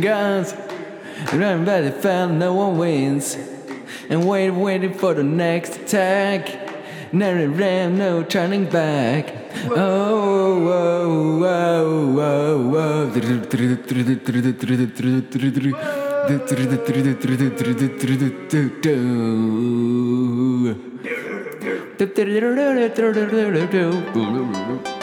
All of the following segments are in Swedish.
Guns run by the fan, no one wins. And wait, waiting for the next attack. No ram, no turning back. Oh, oh, oh, oh. Varmt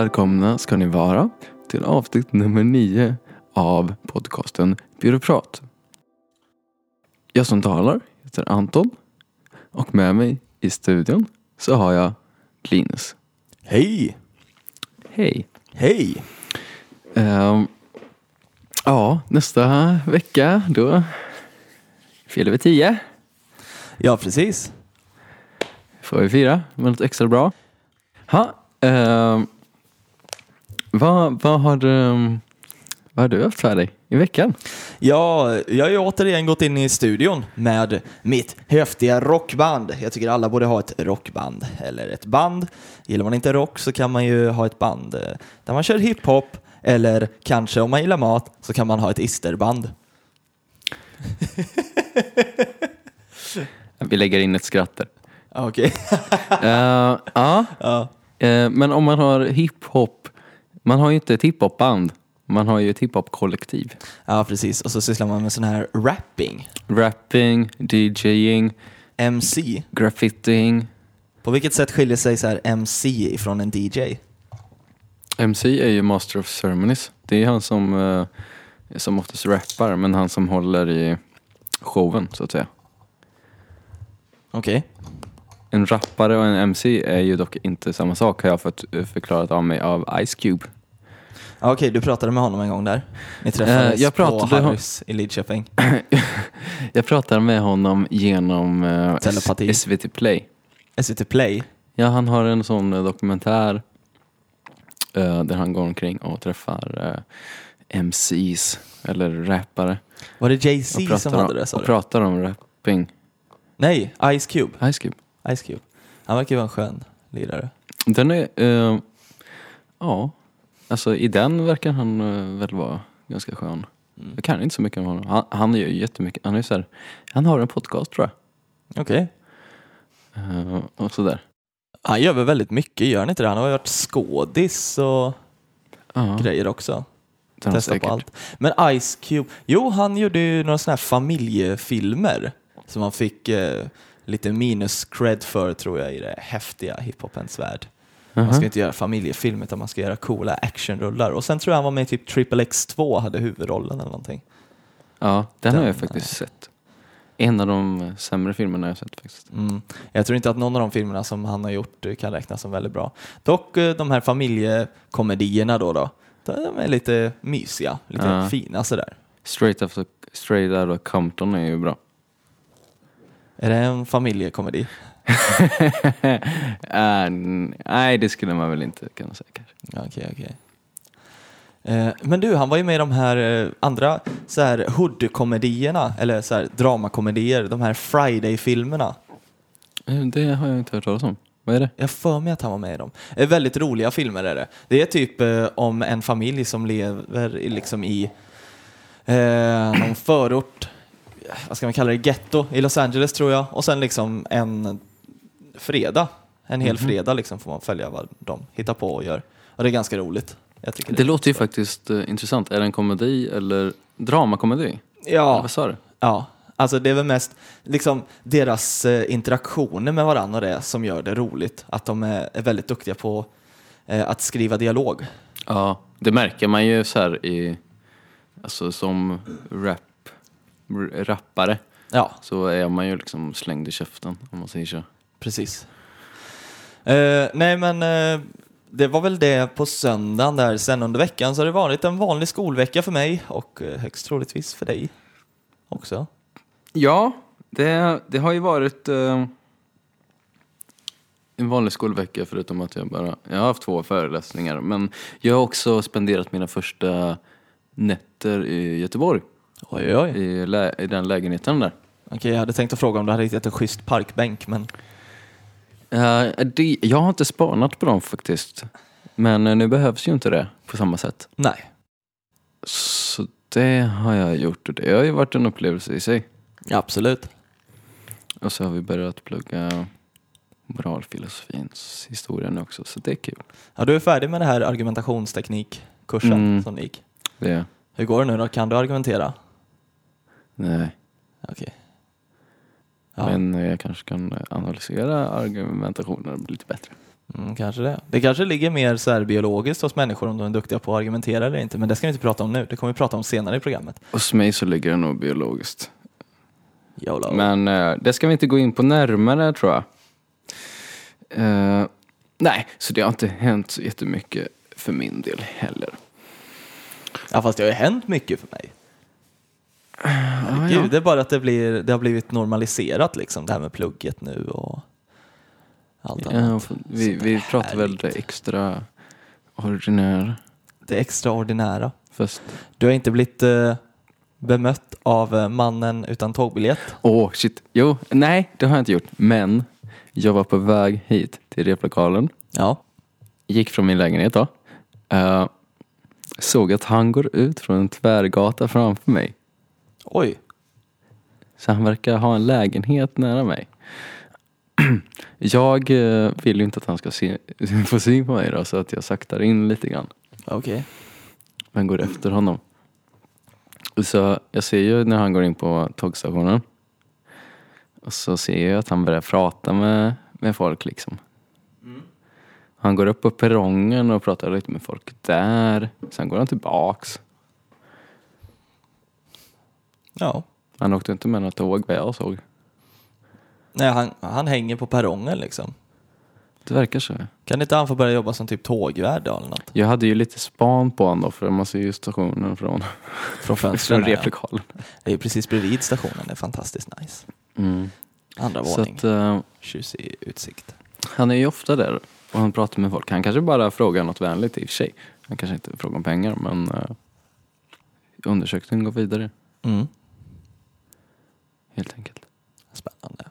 välkomna ska ni vara till avsnitt nummer nio av podcasten Byråprat. Jag som talar heter Anton och med mig i studion så har jag Linus. Hej! Hej! Hej! Ehm, ja, nästa vecka då fyller vi tio. Ja, precis. Får vi fira med något extra bra. Ha, ehm, vad, vad, har du, vad har du haft för dig i veckan? Ja, jag har ju återigen gått in i studion med mitt häftiga rockband. Jag tycker alla borde ha ett rockband, eller ett band. Gillar man inte rock så kan man ju ha ett band eh, där man kör hiphop, eller kanske om man gillar mat så kan man ha ett isterband. Vi lägger in ett skratt där. Okej. Eh, ja, ja. eh, men om man har hiphop, man har ju inte ett hiphopband, man har ju ett hiphop-kollektiv. ja, precis. Och så sysslar man med sån här rapping. Rapping, DJing, MC. graffitiing. På vilket sätt skiljer sig så här MC ifrån en DJ? MC är ju Master of Ceremonies. Det är han som, eh, som oftast rappar, men han som håller i showen så att säga. Okej. En rappare och en MC är ju dock inte samma sak har jag fått eh, förklarat av mig av Ice Cube. Okej, du pratade med honom en gång där. Ni träffades Eh, jag på pratade- Harrys i Lidköping. Jag pratade med honom genom eh, Telepati. SVT Play. SVT Play. Ja, han har en sån eh, dokumentär eh, där han går omkring och träffar eh, MCs eller rappare. Var det Jay-Z som hade om, det och pratar om rapping. Nej, Ice Cube. Ice Cube. Ice Cube. Han verkar ju vara en skön lirare. Den är, eh, ja, alltså i den verkar han eh, väl vara ganska skön. Mm. Jag kan inte så mycket om honom. Han, han gör ju jättemycket. Han är så här, han har en podcast tror jag. Okej. Eh, och sådär. Han gör väl väldigt mycket, gör han inte det? Han har ju varit skådis och Ja, grejer också. Testat på allt. Men Ice Cube, jo han gjorde ju några sådana här familjefilmer som han fick eh, lite minus cred för tror jag i det häftiga hiphopens värld. Man ska inte göra familjefilm utan man ska göra coola actionrullar. Och sen tror jag han var med i typ Triple X2 hade huvudrollen eller någonting. Ja, den, har jag Den, faktiskt sett. En av de sämre filmerna jag sett faktiskt. Mm. Jag tror inte att någon av de filmerna som han har gjort eh, kan räknas som väldigt bra. Dock eh, de här familjekomedierna då, då de är lite mysiga, lite Ja. fina sådär. Straight, after, straight out of Compton är ju bra. Är det en familjekomedi? Eh, nej, det skulle man väl inte kunna säga kanske. Okej, okej. Eh, Men du, han var ju med i de här eh, andra så här hood-komedierna, eller så här dramakomedier, de här Friday-filmerna. Det har jag inte hört talas om. Vad är det? Jag för mig att han var med i dem. Väldigt roliga filmer är det. Det är typ eh, om en familj som lever liksom i eh, någon förort, vad ska man kalla det, getto i Los Angeles tror jag. Och sen liksom en fredag, en hel Mhm. fredag liksom får man följa vad de hittar på och gör. Och det är ganska roligt. Tycker Det låter ju faktiskt eh, intressant. Är det en komedi eller dramakomedi? Eller Ja, Vad sa du? ja. Alltså det är väl mest liksom deras eh, interaktioner med varandra och det som gör det roligt. Att de är, är väldigt duktiga på eh, att skriva dialog. Ja, det märker man ju så här i, alltså som rap, rappare Ja, så är man ju liksom slängd i käften om man säger så. precis. Eh, nej men eh, det var väl det på söndagen där. Sen under veckan så har det varit en vanlig skolvecka för mig och eh, högst troligtvis för dig också. Ja, det, det har ju varit eh, en vanlig skolvecka förutom att jag bara, jag har haft två föreläsningar men jag har också spenderat mina första nätter i Göteborg. Oj, oj. I, lä, i den lägenheten där. Okej, jag hade tänkt att fråga om du hade hittat en schysst parkbänk, men Eh, det, jag har inte spanat på dem faktiskt. Men eh, nu behövs ju inte det på samma sätt. nej. Så det har jag gjort och det har ju varit en upplevelse i sig. Ja, absolut. Och så har vi börjat plugga moralfilosofins historia nu också, så det är kul. Ja, du är färdig med det här argumentationsteknikkursen Mm. som gick. Det, Hur går det nu då? Kan du argumentera? Nej. Okej. Ja, Men eh, jag kanske kan analysera argumentationen lite bättre. mm, kanske det. Det kanske ligger mer så här biologiskt hos människor om de är duktiga på att argumentera eller inte, men det ska vi inte prata om nu. Det kommer vi prata om senare i programmet. Hos mig så ligger det nog biologiskt. YOLO. Men eh, det ska vi inte gå in på närmare tror jag. Eh, nej, så det har inte hänt så jättemycket för min del heller. Ja, fast det har ju hänt mycket för mig. Ah, Gud, det är bara att det, blir, det har blivit normaliserat liksom, det här med plugget nu och allt Ja, annat. vi, vi pratar väl det extra ordinära Det extraordinära. först. Du har inte blivit eh, bemött av eh, mannen utan tågbiljett. Åh, shit. Jo, nej, det har jag inte gjort. Men jag var på väg hit till replokalen. Ja. Gick från min lägenhet då. Eh, såg att han går ut från en tvärgata framför mig. Oj. Så han verkar ha en lägenhet nära mig. Jag eh, vill ju inte att han ska se, få syn på mig då, så att jag saktar in lite grann. Okej. Men går efter honom. Så jag ser ju när han går in på tågstationen. Och så ser jag att han börjar prata med, med folk liksom. Han går upp på perrongen och pratar lite med folk där. Sen går han tillbaks. Ja. Han åkte inte med något tåg vad jag såg. Nej, han, han hänger på perrongen liksom. Det verkar så. Kan inte han få börja jobba som typ tågvärd eller något? Jag hade ju lite span på honom då för man ser ju stationen från, Från fönstren? från ja. replokalen. Det är ju precis bredvid stationen, det är fantastiskt nice. Mm. Andra Så våning, att, eh, tjusig utsikt. han är ju ofta där och han pratar med folk. Han kanske bara frågar något vänligt i och för sig. Han kanske inte frågar om pengar men uh, undersökningen går vidare Mm. Helt enkelt. Spännande.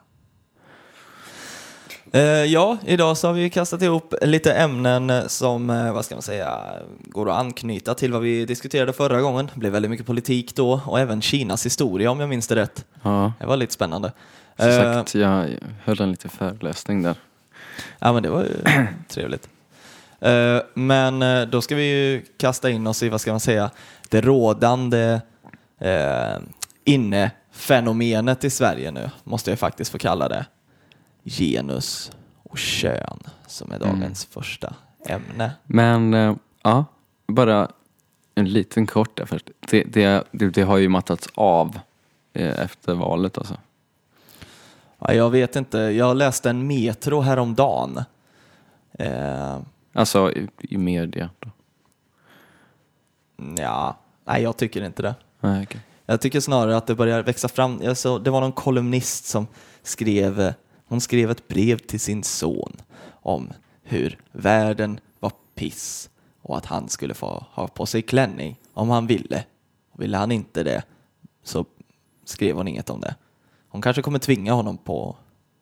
Eh, ja, idag så har vi kastat ihop lite ämnen som, eh, vad ska man säga, går att anknyta till vad vi diskuterade förra gången. Det blev väldigt mycket politik då och även Kinas historia om jag minns det rätt. Ja, Det var lite spännande. som Eh, sagt jag höll en liten föreläsning där. Ja, men det var ju trevligt. Men då ska vi ju kasta in oss i, vad ska man säga, det rådande eh, innefenomenet i Sverige nu, måste jag faktiskt få kalla det. Genus och kön, som är dagens första ämne. Men eh, ja, bara en liten kort där först. Det, det, det, det har ju mattats av eh, efter valet alltså. Ja, jag vet inte, jag läste en Metro häromdagen. Eh, Alltså i, i media. Då. ja, nej jag tycker inte det. Nej, okej. Jag tycker snarare att det börjar växa fram. Alltså, det var någon kolumnist som skrev, eh, hon skrev ett brev till sin son om hur världen var piss och att han skulle få ha på sig klänning om han ville. Och ville han inte det så skrev hon inget om det. Hon kanske kommer tvinga honom på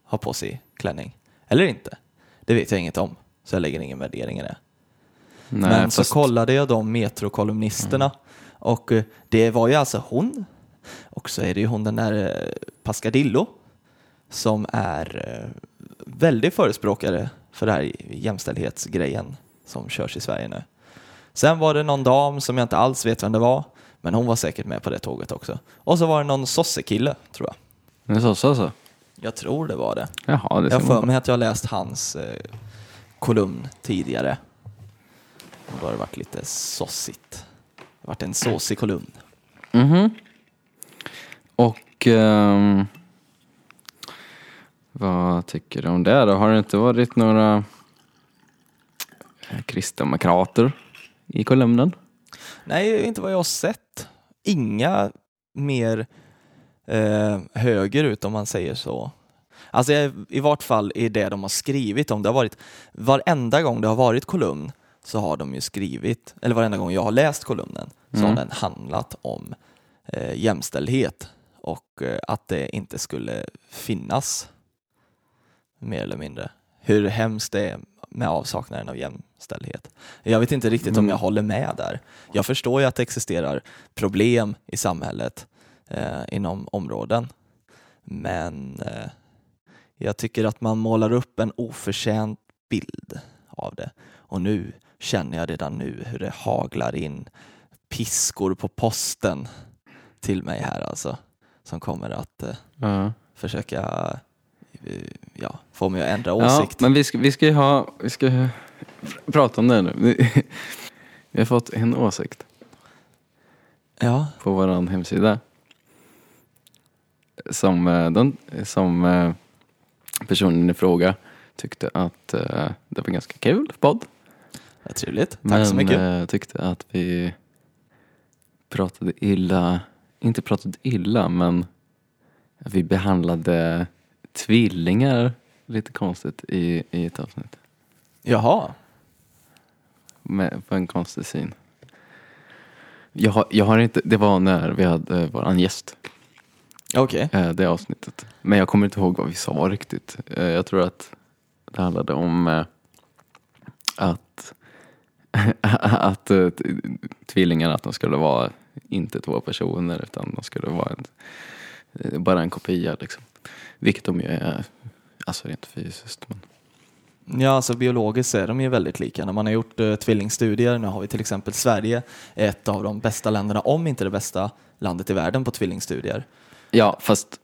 att ha på sig klänning. Eller inte. Det vet jag inget om. Så jag lägger ingen värdering i det. Nej, Men så fast- kollade jag de metrokolumnisterna och eh, det var ju alltså hon och så är det ju hon den där eh, Pascadillo som är eh, väldigt förespråkare för det här jämställdhetsgrejen som körs i Sverige nu. Sen var det någon dam som jag inte alls vet vem det var, men hon var säkert med på det tåget också. Och så var det någon sossekille, tror jag. Det är så, så, så. Jag tror det var det. Jaha, det Jag för mig att jag läst hans eh, kolumn tidigare. Och då har det varit lite sossigt. Varit en såsig kolumn. Mhm. Och ehm, vad tycker du om det då? Har det inte varit några kristdemokrater i kolumnen. Nej, inte vad jag har sett. Inga mer eh, högerut om man säger så. Alltså i vart fall i det de har skrivit om. Det har varit, varenda gång det har varit kolumn så har de ju skrivit, eller varenda gång jag har läst kolumnen så Mm. har den handlat om eh, jämställdhet och eh, att det inte skulle finnas mer eller mindre. Hur hemskt det är med avsaknaden av jämställdhet. Jag vet inte riktigt om Mm. jag håller med där. Jag förstår ju att det existerar problem i samhället eh, inom områden. Men eh, jag tycker att man målar upp en oförtjänt bild av det. Och nu känner jag redan nu hur det haglar in piskor på posten till mig här alltså. Som kommer att eh, Ja. försöka eh, ja, få mig att ändra Ja, åsikt. men vi ska, vi ska ju ha, vi ska prata om det nu. Vi, har fått en åsikt Ja, på vår hemsida. Som, eh, den, som eh, personen i fråga tyckte att det var ganska kul podd. trevligt. Tack men så mycket. eh, tyckte att vi pratade illa, inte pratade illa men vi behandlade tvillingar lite konstigt i, i ett avsnitt. Jaha, med, på en konstig syn. Jag har, jag har inte, det var när vi hade eh, våran gäst, okej. eh, det avsnittet. Men jag kommer inte ihåg vad vi sa riktigt. Eh, Jag tror att det handlade om eh, att, att eh, tvillingarna, att de skulle vara inte två personer utan de skulle vara en, eh, bara en kopia liksom. Vilket de ju är, alltså rent fysiskt. Men, Ja, alltså biologiskt är de ju väldigt lika. När man har gjort eh, tvillingstudier, nu har vi till exempel Sverige, ett av de bästa länderna, om inte det bästa landet i världen på tvillingstudier. ja, fast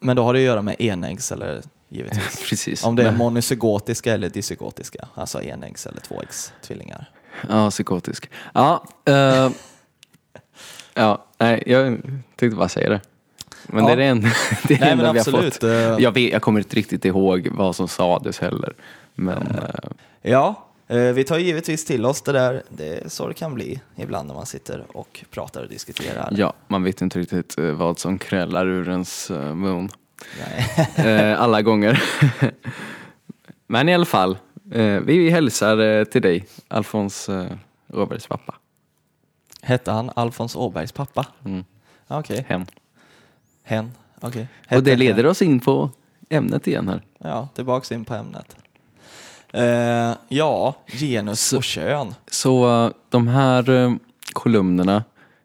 Men då har det att göra med enäggs eller givetvis. precis. Om det är monozygotiska eller dizygotiska, alltså enäggs eller tvåäggstvillingar. Ja, psykotisk. Ja, eh, ja nej, jag tänkte bara säga det. Men det är det enda, det är det Nej enda men vi har absolut. fått. eh, Jag, vet, jag kommer inte riktigt ihåg vad som sades heller. Men eh, Ja, eh, vi tar givetvis till oss det där. Det är så det kan bli ibland när man sitter och pratar och diskuterar. ja, man vet inte riktigt eh, vad som krällar ur ens eh, mun. Eh, alla gånger. Men i alla fall, eh, vi hälsar eh, till dig, Alfons Råbergs pappa. Hette han Alfons Åbergs pappa? Mm. Ja, Okej, Hem. hen. Okej. Och det leder oss in på ämnet igen här. Ja, tillbaks in på ämnet. Eh, ja, genus och kön. Så de här kolumnerna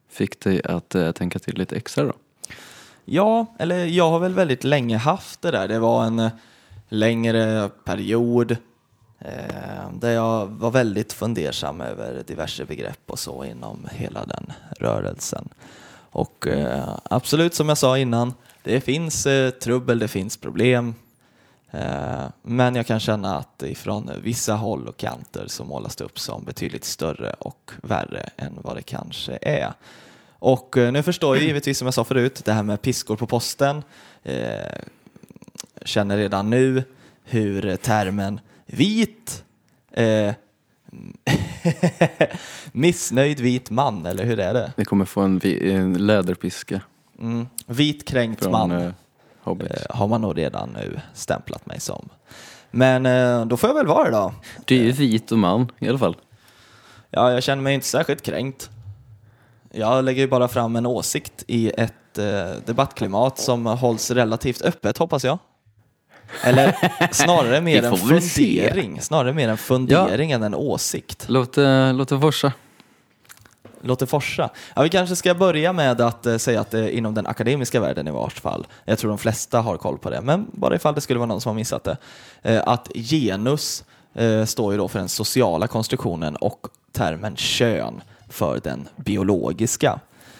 fick dig att tänka till lite extra då? Ja, eller jag har väl väldigt länge haft det där. Det var en eh, längre period eh, där jag var väldigt fundersam över diverse begrepp och så inom hela den rörelsen. Och eh, absolut som jag sa innan, det finns eh, trubbel, det finns problem. Eh, men jag kan känna att ifrån vissa håll och kanter så målas det upp som betydligt större och värre än vad det kanske är. Och eh, nu förstår jag givetvis som jag sa förut, det här med piskor på posten. Eh, känner redan nu hur termen vit, eh, missnöjd vit man, eller hur är det? Vi kommer få en, en läderpiska Mm, vit kränkt från man eh, eh, har man nog redan nu stämplat mig som. Men eh, då får jag väl vara det då. Du är ju vit och man i alla fall. Ja, jag känner mig inte särskilt kränkt. Jag lägger ju bara fram en åsikt i ett eh, debattklimat som hålls relativt öppet, hoppas jag. Eller snarare mer en fundering. Snarare mer en fundering än en åsikt. Låt, eh, låt det forsa. Låt det forsa. Ja, vi kanske ska börja med att eh, säga att det inom den akademiska världen i vart fall, jag tror de flesta har koll på det, men bara ifall det skulle vara någon som har missat det, eh, att genus eh, står ju då för den sociala konstruktionen och termen kön för den biologiska.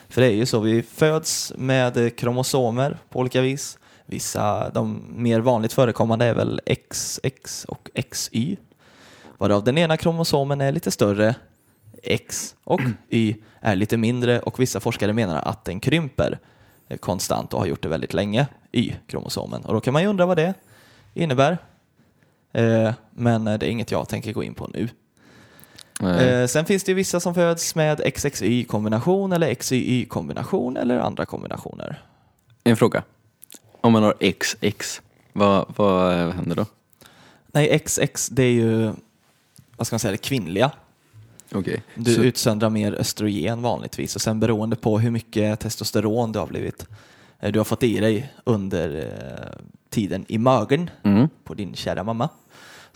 För det är ju så, vi föds med kromosomer på olika vis. Vissa, de mer vanligt förekommande är väl XX och XY. Varav den ena kromosomen är lite större, X, och Y är lite mindre och vissa forskare menar att den krymper konstant och har gjort det väldigt länge, Y-kromosomen. Och då kan man ju undra vad det innebär. Eh, men det är inget jag tänker gå in på nu. Eh, sen finns det ju vissa som föds med XXY-kombination eller XYY-kombination eller andra kombinationer. En fråga. Om man har XX, vad, vad händer då? Nej, XX det är ju, vad ska man säga, det kvinnliga. Okej. Du Så- utsöndrar mer östrogen vanligtvis och sen beroende på hur mycket testosteron du har blivit, eh, du har fått i dig under eh, tiden i magen Mm. på din kära mamma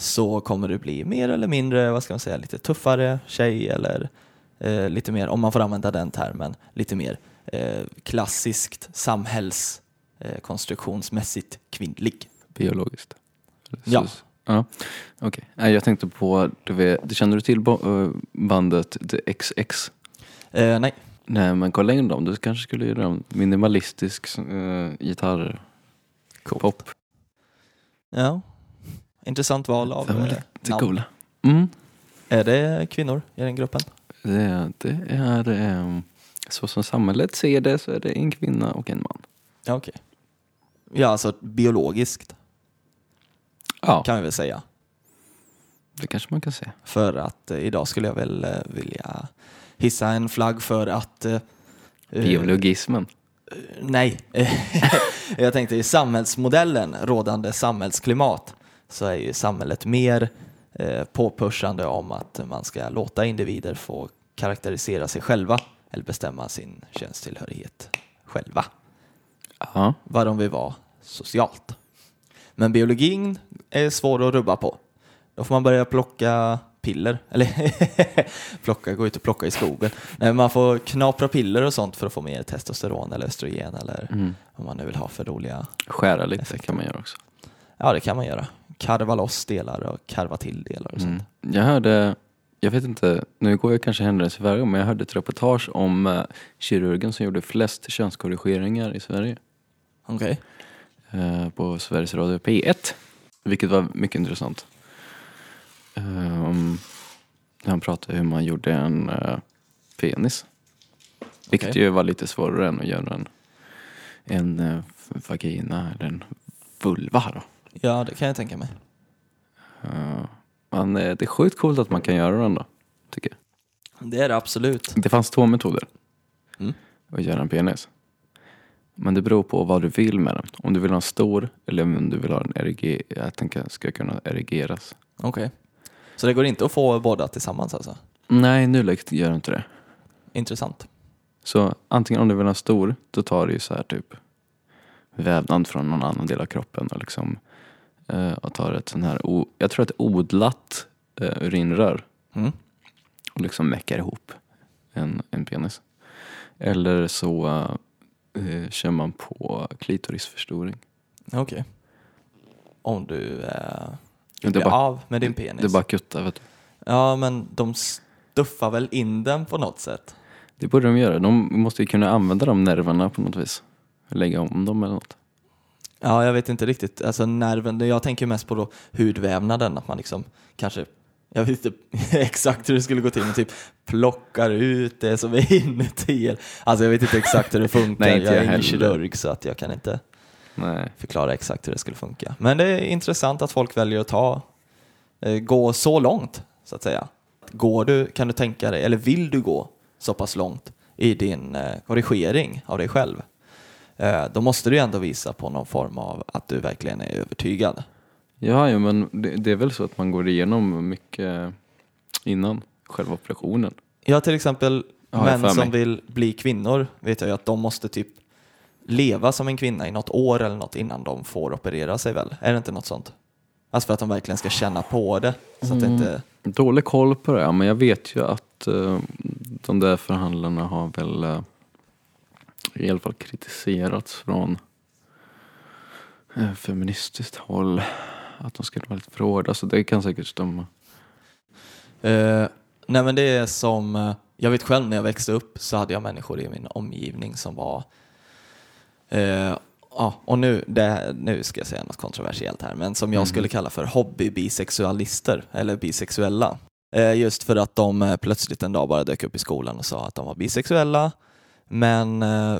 så kommer du bli mer eller mindre, vad ska man säga, lite tuffare tjej eller eh, lite mer, om man får använda den termen, lite mer eh, klassiskt samhälls eh, kvinnlig. Biologiskt? Ja. Ja. Okej. Nej, Jag tänkte på, du vet, känner du till eh, bandet The XX? Eh, nej, Nej men kolla in dem, du kanske skulle göra en minimalistisk uh, gitarr pop. ja. Intressant val av eh, namn. coola. Mm. Är det kvinnor i den gruppen? Det, det är, ehm, så som samhället ser det så är det en kvinna och en man. Ja, okej. Ja, alltså biologiskt Ja, kan vi väl säga. det kanske man kan säga. För att eh, idag skulle jag väl eh, vilja hissa en flagg för att eh, eh, Biologismen. Nej, jag tänkte i samhällsmodellen, rådande samhällsklimat, så är ju samhället mer eh, påpushande om att man ska låta individer få karaktärisera sig själva eller bestämma sin könstillhörighet själva, Ja, vad de vill vara socialt. Men biologin är svår att rubba på. Då får man börja plocka piller, eller plocka, gå ut och plocka i skogen. Nej, man får knapra piller och sånt för att få mer testosteron eller östrogen eller mm. vad man nu vill ha för roliga. skära lite Effekter. kan man göra också. Ja, det kan man göra. Karva loss delar och karva till delar och sånt. Mm. Jag hörde, jag vet inte, nu går jag kanske händelser i Sverige, men jag hörde ett reportage om eh, kirurgen som gjorde flest könskorrigeringar i Sverige. Okej. eh, på Sveriges Radio P1. Vilket var mycket intressant. Um, han pratade hur man gjorde en eh, penis. Vilket Okej. ju var lite svårare än att göra en, en eh, vagina eller en vulva. Då. Ja, det kan jag tänka mig. Uh, men eh, det är sjukt coolt att man kan göra den då, tycker jag. Det är det absolut. Det fanns två metoder Mm. att göra en penis. Men det beror på vad du vill med den. Om du vill ha en stor eller om du vill ha den eriger, att den kan- ska kunna erigeras. Okej. Så det går inte att få båda tillsammans alltså? Nej, i nuläget gör det inte det. Intressant. Så antingen om du vill ha en stor, då tar du ju så här typ vävnad från någon annan del av kroppen och liksom eh, och tar ett sån här, o, jag tror ett odlat eh, urinrör Mm. och liksom meckar ihop en, en penis. Eller så eh, kör man på klitorisförstoring. Okej. Om du eh, blir bara, av med din penis. det är bara kutta vet du. Ja, men de stuffar väl in den på något sätt? Det borde de göra. De måste ju kunna använda de nerverna på något vis. Lägga om dem eller något. Ja, jag vet inte riktigt. Alltså nerven, jag tänker mest på då hudvävnaden, att man liksom kanske, jag vet inte exakt hur det skulle gå till, men typ plockar ut det som är inuti. Alltså jag vet inte exakt hur det funkar. Nej, inte jag är jag ingen kirurg så att jag kan inte Nej. förklara exakt hur det skulle funka. Men det är intressant att folk väljer att ta, eh, gå så långt, så att säga. Går du, kan du tänka dig, eller vill du gå så pass långt i din eh, korrigering av dig själv, då måste du ju ändå visa på någon form av att du verkligen är övertygad. Ja, ja men det, det är väl så att man går igenom mycket innan själva operationen. Ja, till exempel Ja, män som vill bli kvinnor vet jag ju att de måste typ leva som en kvinna i något år eller något innan de får operera sig väl? Är det inte något sånt? Alltså för att de verkligen ska känna på det. Så att det Mm. inte... Dålig koll på det, men jag vet ju att eh, de där förhandlarna har väl eh, i alla fall kritiserats från eh, feministiskt håll. Att de skulle vara lite för hårda, så det kan säkert stämma. Eh, nej men det är som, eh, jag vet själv när jag växte upp så hade jag människor i min omgivning som var, eh, ja och nu, det, nu ska jag säga något kontroversiellt här, men som jag Mhm. skulle kalla för hobbybisexualister eller bisexuella. Eh, just för att de plötsligt en dag bara dök upp i skolan och sa att de var bisexuella, men eh,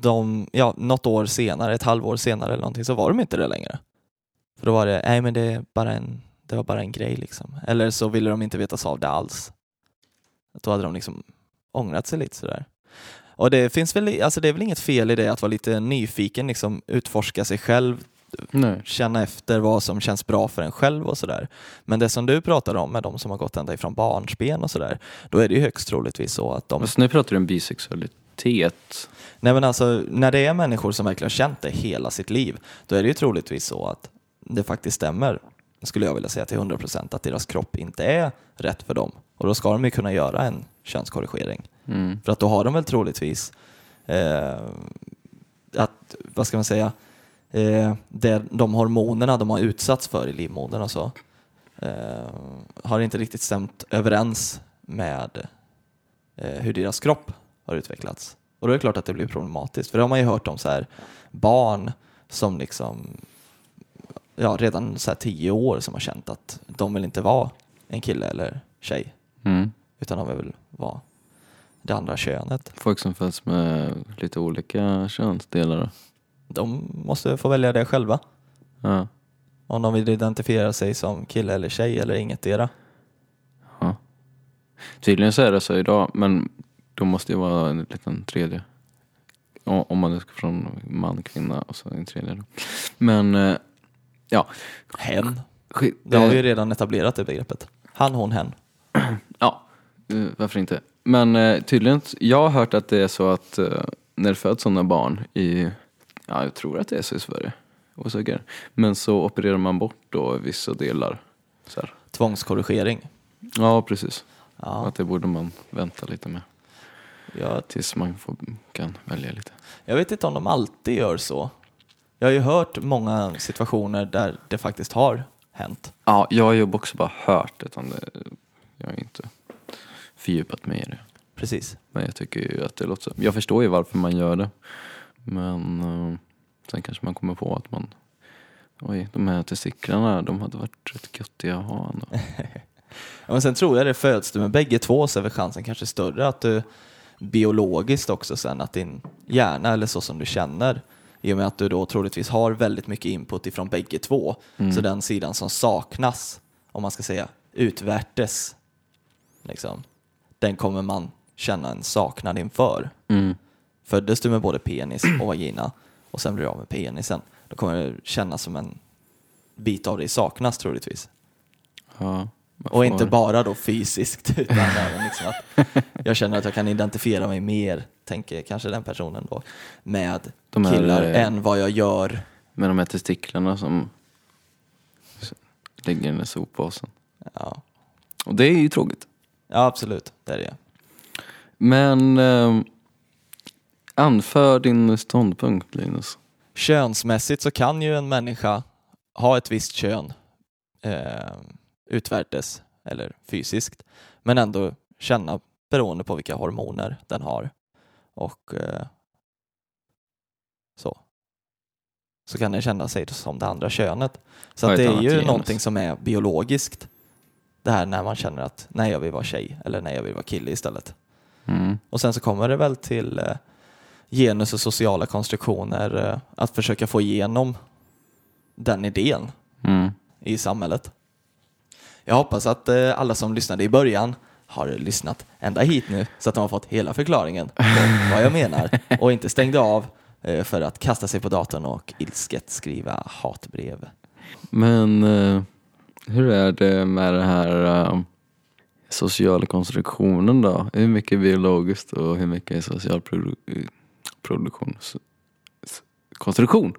de, ja, något år senare, ett halvår senare eller någonting, så var de inte det längre. För då var det, nej men det är bara en det var bara en grej liksom. Eller så ville de inte vetas av det alls. Då hade de liksom ångrat sig lite sådär. Och det finns väl, alltså det är väl inget fel i det att vara lite nyfiken, liksom utforska sig själv, Nej. känna efter vad som känns bra för en själv och sådär. Men det som du pratar om med de som har gått ända ifrån barnsben och sådär, då är det ju högst troligtvis så att de... Alltså, nu pratar du om bisexualitet. Nej men alltså, när det är människor som verkligen har känt det hela sitt liv, då är det ju troligtvis så att det faktiskt stämmer, skulle jag vilja säga till 100% att deras kropp inte är rätt för dem. Och då ska de ju kunna göra en könskorrigering. Mm. För att då har de väl troligtvis eh, att, vad ska man säga, eh, det, de hormonerna de har utsatts för i livmodern och så eh, har inte riktigt stämt överens med eh, hur deras kropp har utvecklats. Och då är det klart att det blir problematiskt. För det har man ju hört om så här barn som liksom ja, redan så här tio år som har känt att de vill inte vara en kille eller tjej Mm. utan de vill vara det andra könet. Folk som föds med lite olika könsdelar. De måste få välja det själva. Ja. Om de vill identifiera sig som kille eller tjej eller ingetdera. ja. Tydligen så är det så idag, men då måste det vara en liten tredje. Om man ska från man, kvinna och så en tredje då. Men eh, ja. Hen. Det har vi eh, ju redan etablerat det begreppet. Han, hon, hen. Ja, eh, varför inte? Men eh, tydligen, jag har hört att det är så att eh, när det föds sådana barn i, ja jag tror att det är så i Sverige, osäker. Men så opererar man bort då vissa delar. Så här. Tvångskorrigering. Ja, precis. Ja, Att det borde man vänta lite med jag, tills man får, kan välja lite. jag vet inte om de alltid gör så. Jag har ju hört många situationer där det faktiskt har hänt. Ja, jag har ju också bara hört det, jag har inte fördjupat mig i det. Precis. Men jag tycker ju att det låter så. Jag förstår ju varför man gör det. Men eh, sen kanske man kommer på att man Oj, de här testiklarna, de hade varit rätt göttiga att ha ändå. Ja, men sen tror jag det föds du med bägge två så är väl chansen kanske större att du biologiskt också sen att din hjärna eller så som du känner i och med att du då troligtvis har väldigt mycket input ifrån bägge två så den sidan som saknas om man ska säga utvärtes liksom, den kommer man känna en saknad inför. Mm. Föddes du med både penis och vagina och sen blir du av med penisen då kommer det kännas som en bit av dig saknas troligtvis. Ja, Och inte bara då fysiskt utan även liksom att jag känner att jag kan identifiera mig mer, tänker kanske den personen då, med De här, killar eh, än vad jag gör. med de här testiklarna som ligger i den där soppåsen. Ja, Och det är ju tråkigt. ja absolut, det är det. Men eh, anför din ståndpunkt Linus. Könsmässigt så kan ju en människa ha ett visst kön eh, utvärtes eller fysiskt, men ändå känna beroende på vilka hormoner den har. Och eh, så. Så kan den känna sig som det andra könet. Så det är ju genus. någonting som är biologiskt. Det här när man känner att nej, jag vill vara tjej eller nej, jag vill vara kille istället. Mm. Och sen så kommer det väl till eh, genus och sociala konstruktioner eh, att försöka få igenom den idén Mm. i samhället. Jag hoppas att eh, alla som lyssnade i början har lyssnat ända hit nu så att de har fått hela förklaringen på vad jag menar och inte stängde av eh, för att kasta sig på datorn och ilsket skriva hatbrev. Men hur är det med den här sociala konstruktionen då? Hur mycket är biologiskt och hur mycket social produ- produktion? S- s- konstruktion?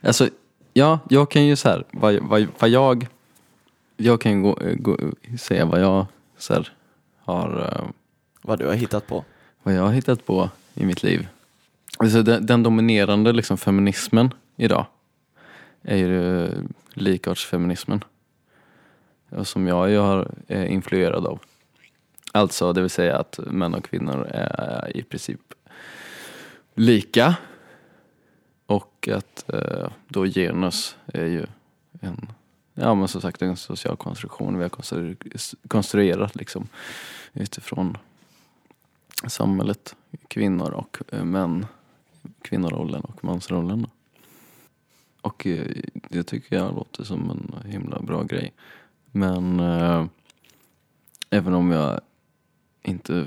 Alltså, ja, jag kan ju så här, vad, vad, vad jag, jag kan ju gå, eh, gå, säga vad jag så här, har eh, Vad du har hittat på. vad jag har hittat på i mitt liv. Alltså den, den dominerande liksom feminismen idag är ju eh, likartsfeminismen. Och Som jag ju har är influerad av. Alltså det vill säga att män och kvinnor är i princip lika. Och att eh, då genus är ju en, ja men som sagt en social konstruktion vi har konstru- konstruerat liksom utifrån samhället, kvinnor och eh, män, kvinnorollen och mansrollen. då. Och eh, det tycker jag låter som en himla bra grej. Men eh, även om jag inte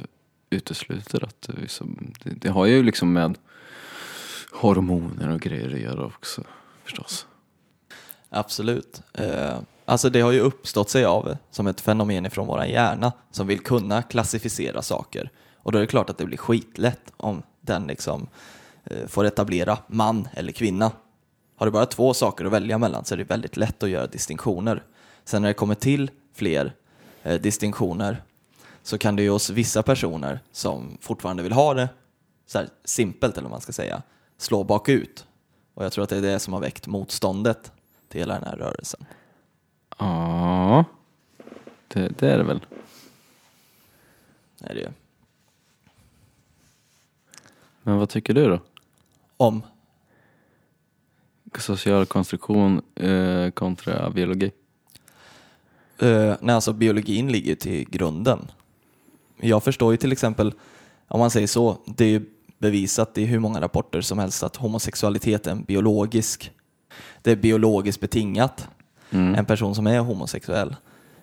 utesluter att det, liksom, det, det har ju liksom med hormoner och grejer att göra också förstås. Absolut. Eh, alltså det har ju uppstått sig av som ett fenomen ifrån vår hjärna som vill kunna klassificera saker. Och då är det klart att det blir skitlätt om den liksom eh, får etablera man eller kvinna. Har du bara två saker att välja mellan så är det väldigt lätt att göra distinktioner. Sen när det kommer till fler eh, distinktioner så kan det ju hos vissa personer som fortfarande vill ha det så här simpelt eller vad man ska säga, slå bakut. Och jag tror att det är det som har väckt motståndet till hela den här rörelsen. Ja, det, det är det väl. Är det ju. Men vad tycker du då? Om, Social konstruktion eh, kontra biologi. eh, nej alltså biologin ligger till grunden. Jag förstår ju till exempel, om man säger så, det är ju bevisat i hur många rapporter som helst att homosexualitet är en biologisk, det är biologiskt betingat. Mm. En person som är homosexuell,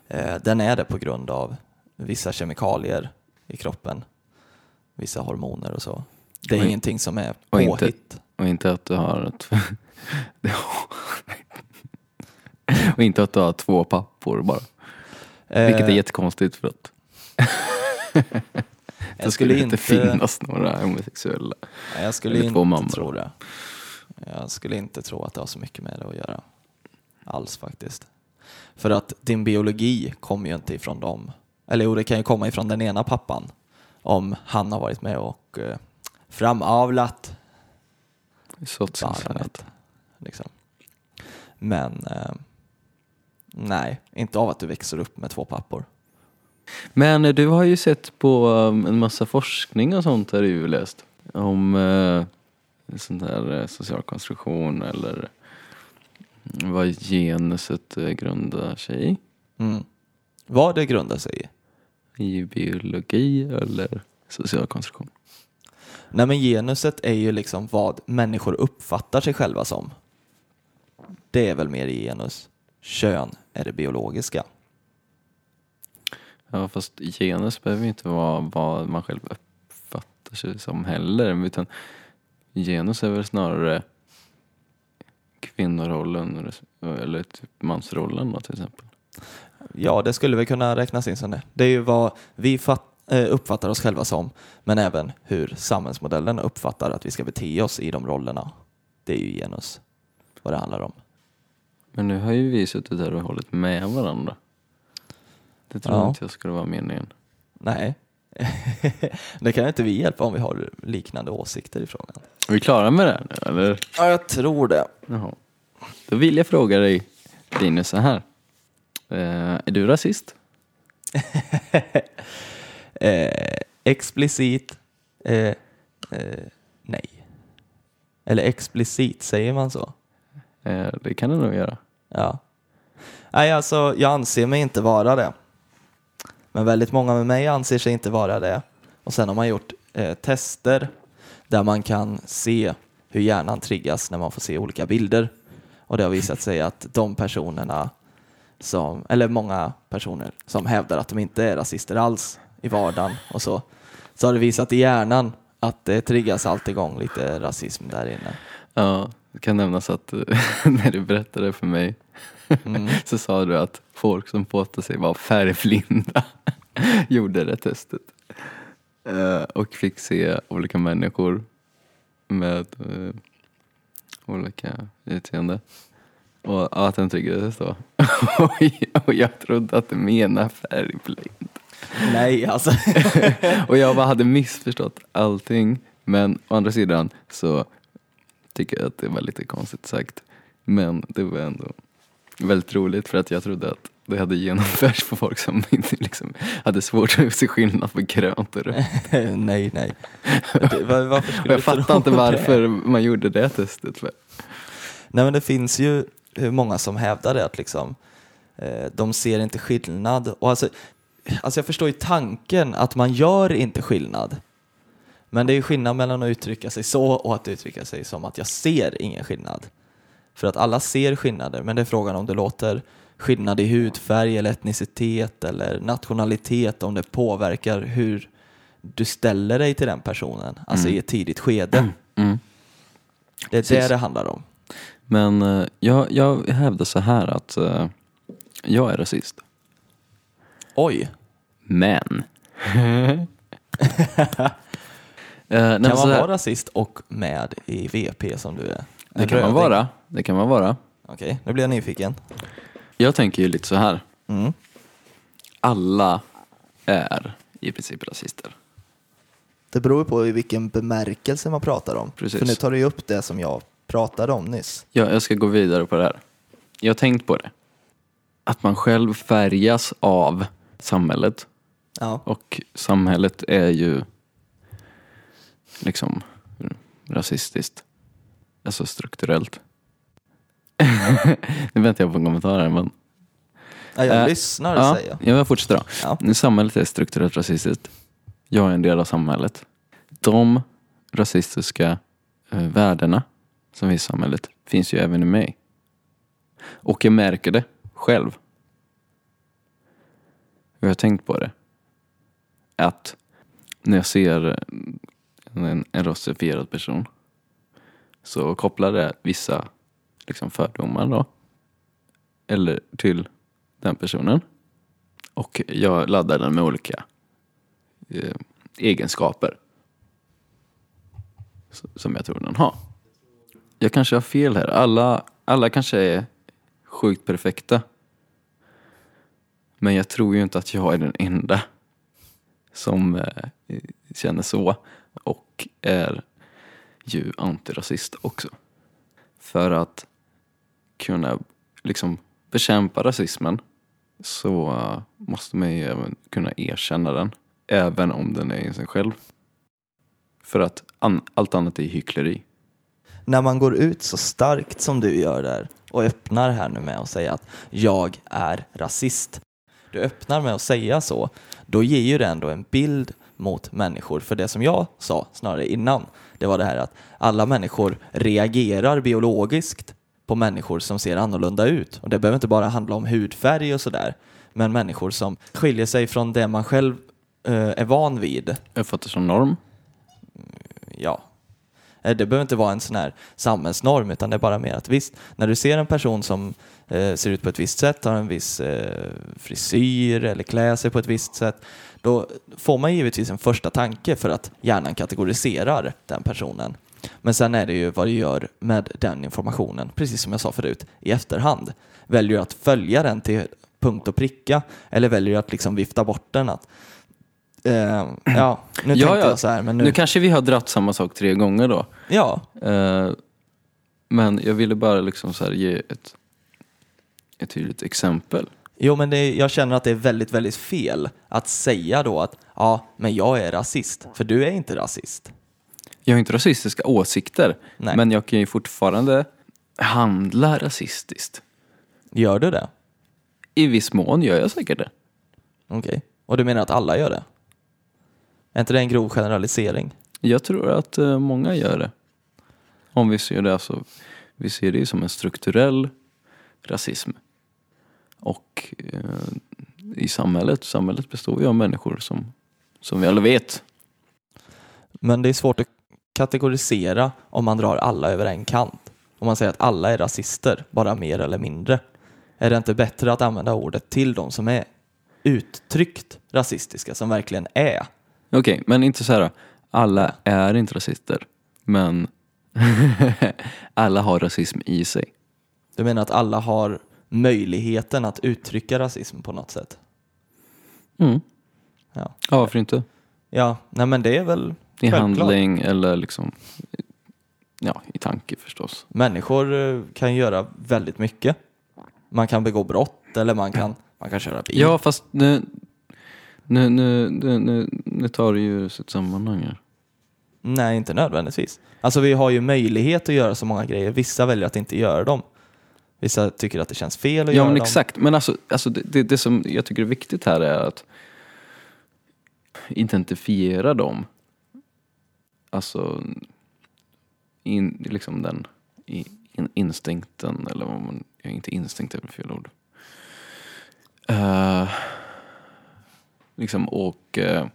eh, den är det på grund av vissa kemikalier i kroppen, vissa hormoner och så. Det är Och- ingenting som är och inte- påhitt. Och inte att du har ett... och inte att du har två pappor bara. Vilket är Eh, jättekonstigt för att det skulle inte inte, finnas några homosexuella. nej, jag skulle inte mammor. tro det. Jag skulle inte tro att det har så mycket med det att göra. Alls faktiskt. För att din biologi kommer ju inte ifrån dem. Eller jo, det kan ju komma ifrån den ena pappan. Om han har varit med och eh, framavlat barnet. Liksom. Men eh, nej, inte av att du växer upp med två pappor. Men eh, du har ju sett på um, en massa forskning och sånt har du ju läst. Om uh, sån där eh, social konstruktion eller vad genuset eh, grundar sig i. Mm. Vad det grundar sig i? I biologi eller social konstruktion. Nej men genuset är ju liksom vad människor uppfattar sig själva som. Det är väl mer i genus. Kön är det biologiska. Ja fast genus behöver ju inte vara vad man själv uppfattar sig som heller. Utan genus är väl snarare kvinnorollen eller typ mansrollen då till exempel. Ja, det skulle väl kunna räknas in som det. Det är ju vad vi eh, uppfattar oss själva som, men även hur samhällsmodellen uppfattar att vi ska bete oss i de rollerna. Det är ju genus, vad det handlar om. Men nu har ju vi suttit där och hållit med varandra. Det tror Ja. inte jag skulle vara meningen. Nej, det kan inte vi hjälpa om vi har liknande åsikter i frågan. Är vi klara med det här nu eller? Ja, jag tror det. Jaha. Då vill jag fråga dig Linus så här. Eh, är du rasist? eh, explicit, eh, eh, nej. Eller explicit, säger man så? Eh, det kan du nog göra. Ja. Nej, alltså jag anser mig inte vara det. Men väldigt många med mig anser sig inte vara det. Och sen har man gjort eh, tester där man kan se hur hjärnan triggas när man får se olika bilder. Och det har visat sig att de personerna som, eller många personer som hävdar att de inte är rasister alls i vardagen och så, så har det visat i hjärnan att det triggas alltid igång lite rasism där inne. Ja, det kan nämnas att när du berättade för mig Mm. så sa du att folk som påstår sig vara färgblinda gjorde det testet. Eh, och fick se olika människor med eh, olika utseende. Och ja, att den triggades då. Och jag trodde att du menade färgblind. Nej, alltså. Och jag bara hade missförstått allting. Men å andra sidan så tycker jag att det var lite konstigt sagt. Men det var ändå väldigt roligt för att jag trodde att det hade genomförts på folk som inte liksom hade svårt att se skillnad på grönt och rött. nej, nej. Det, var, varför skulle jag fattar inte det? varför man gjorde det testet. För. Nej, men det finns ju många som hävdar det att liksom, eh, de ser inte skillnad. Och alltså, alltså jag förstår ju tanken att man gör inte skillnad. Men det är skillnad mellan att uttrycka sig så och att uttrycka sig som att jag ser ingen skillnad. För att alla ser skillnader, men det är frågan om du låter skillnad i hudfärg eller etnicitet eller nationalitet om det påverkar hur du ställer dig till den personen, alltså i ett tidigt skede. Mm. Det är Precis. det det handlar om. Men eh, jag, jag hävdar så här att eh, jag är rasist. Oj, Men. Nej, kan man vara rasist och med i VP som du är? Det kan man vara. Det kan man vara. Okej, nu blir jag nyfiken. Jag tänker ju lite så här. Mm. Alla är i princip rasister. Det beror ju på i vilken bemärkelse man pratar om. Precis. För nu tar du ju upp det som jag pratade om nyss. Ja, jag ska gå vidare på det här. Jag har tänkt på det. Att man själv färgas av samhället. Ja. Och samhället är ju liksom rasistiskt. Alltså strukturellt. nu väntar jag på kommentarer men... Ja, jag Eh, lyssnar Ja, säger jag. ja, jag fortsätter då. Ja. Samhället är strukturellt rasistiskt. Jag är en del av samhället. De rasistiska eh, värdena som finns i samhället finns ju även i mig. Och jag märker det själv. Jag har tänkt på det. Att när jag ser en, en rasifierad person så kopplar det vissa liksom, fördomar då. Eller till den personen. Och jag laddar den med olika eh, egenskaper. Som jag tror den har. Jag kanske har fel här. Alla, alla kanske är sjukt perfekta. Men jag tror ju inte att jag är den enda som eh, känner så. Och är ju antirasist också. För att kunna liksom bekämpa rasismen så uh, måste man ju även kunna erkänna den. Även om den är i sig själv. För att an- allt annat är hyckleri. När man går ut så starkt som du gör där och öppnar här nu med att säga att jag är rasist. Du öppnar med att säga så, då ger ju det ändå en bild mot människor. För det som jag sa snarare innan, det var det här att alla människor reagerar biologiskt på människor som ser annorlunda ut. Och det behöver inte bara handla om hudfärg och sådär, men människor som skiljer sig från det man själv eh, är van vid. Jag fattar som norm. Ja. Eh, Det behöver inte vara en sån här samhällsnorm, utan det är bara mer att visst, när du ser en person som eh, ser ut på ett visst sätt, har en viss eh, frisyr eller klär sig på ett visst sätt, då får man givetvis en första tanke för att hjärnan kategoriserar den personen. Men sen är det ju vad du gör med den informationen, precis som jag sa förut, i efterhand. Väljer du att följa den till punkt och pricka eller väljer du att liksom vifta bort den? Att, eh, ja, nu Ja, tänkte ja. jag så här, men nu... Nu kanske vi har dratt samma sak tre gånger då. Ja, Eh, men jag ville bara liksom så ge ett, ett tydligt exempel. Jo, men det, jag känner att det är väldigt, väldigt fel att säga då att ja, men jag är rasist, för du är inte rasist. Jag har inte rasistiska åsikter. Nej. Men jag kan ju fortfarande handla rasistiskt. Gör du det? I viss mån gör jag säkert det. Okej. Och du menar att alla gör det? Är inte det en grov generalisering? Jag tror att eh, många gör det. Om vi ser det alltså, vi ser det ju som en strukturell rasism. Och eh, i samhället, samhället består ju av människor som, som vi alla vet. Men det är svårt att kategorisera om man drar alla över en kant. Om man säger att alla är rasister, bara mer eller mindre. Är det inte bättre att använda ordet till de som är uttryckt rasistiska, som verkligen är? Okej, men inte så här. alla är inte rasister. Men alla har rasism i sig. Du menar att alla har möjligheten att uttrycka rasism på något sätt? Mm. Ja, Ja, varför inte? ja nej men det är väl I självklart. handling eller liksom, ja, i tanke förstås. Människor eh, kan göra väldigt mycket. Man kan begå brott eller man kan, man kan köra bil. Ja, fast nu, nu, nu, nu, nu, nu tar det ju sitt sammanhang här. Nej, inte nödvändigtvis. Alltså vi har ju möjlighet att göra så många grejer. Vissa väljer att inte göra dem. Vissa tycker att det känns fel att Ja, göra men dem. exakt. Men alltså, alltså det, det, det som jag tycker är viktigt här är att identifiera dem. Alltså, in, liksom den in, instinkten, eller vad man, ja, inte instinkt är väl fel ord. Uh, liksom och, eh,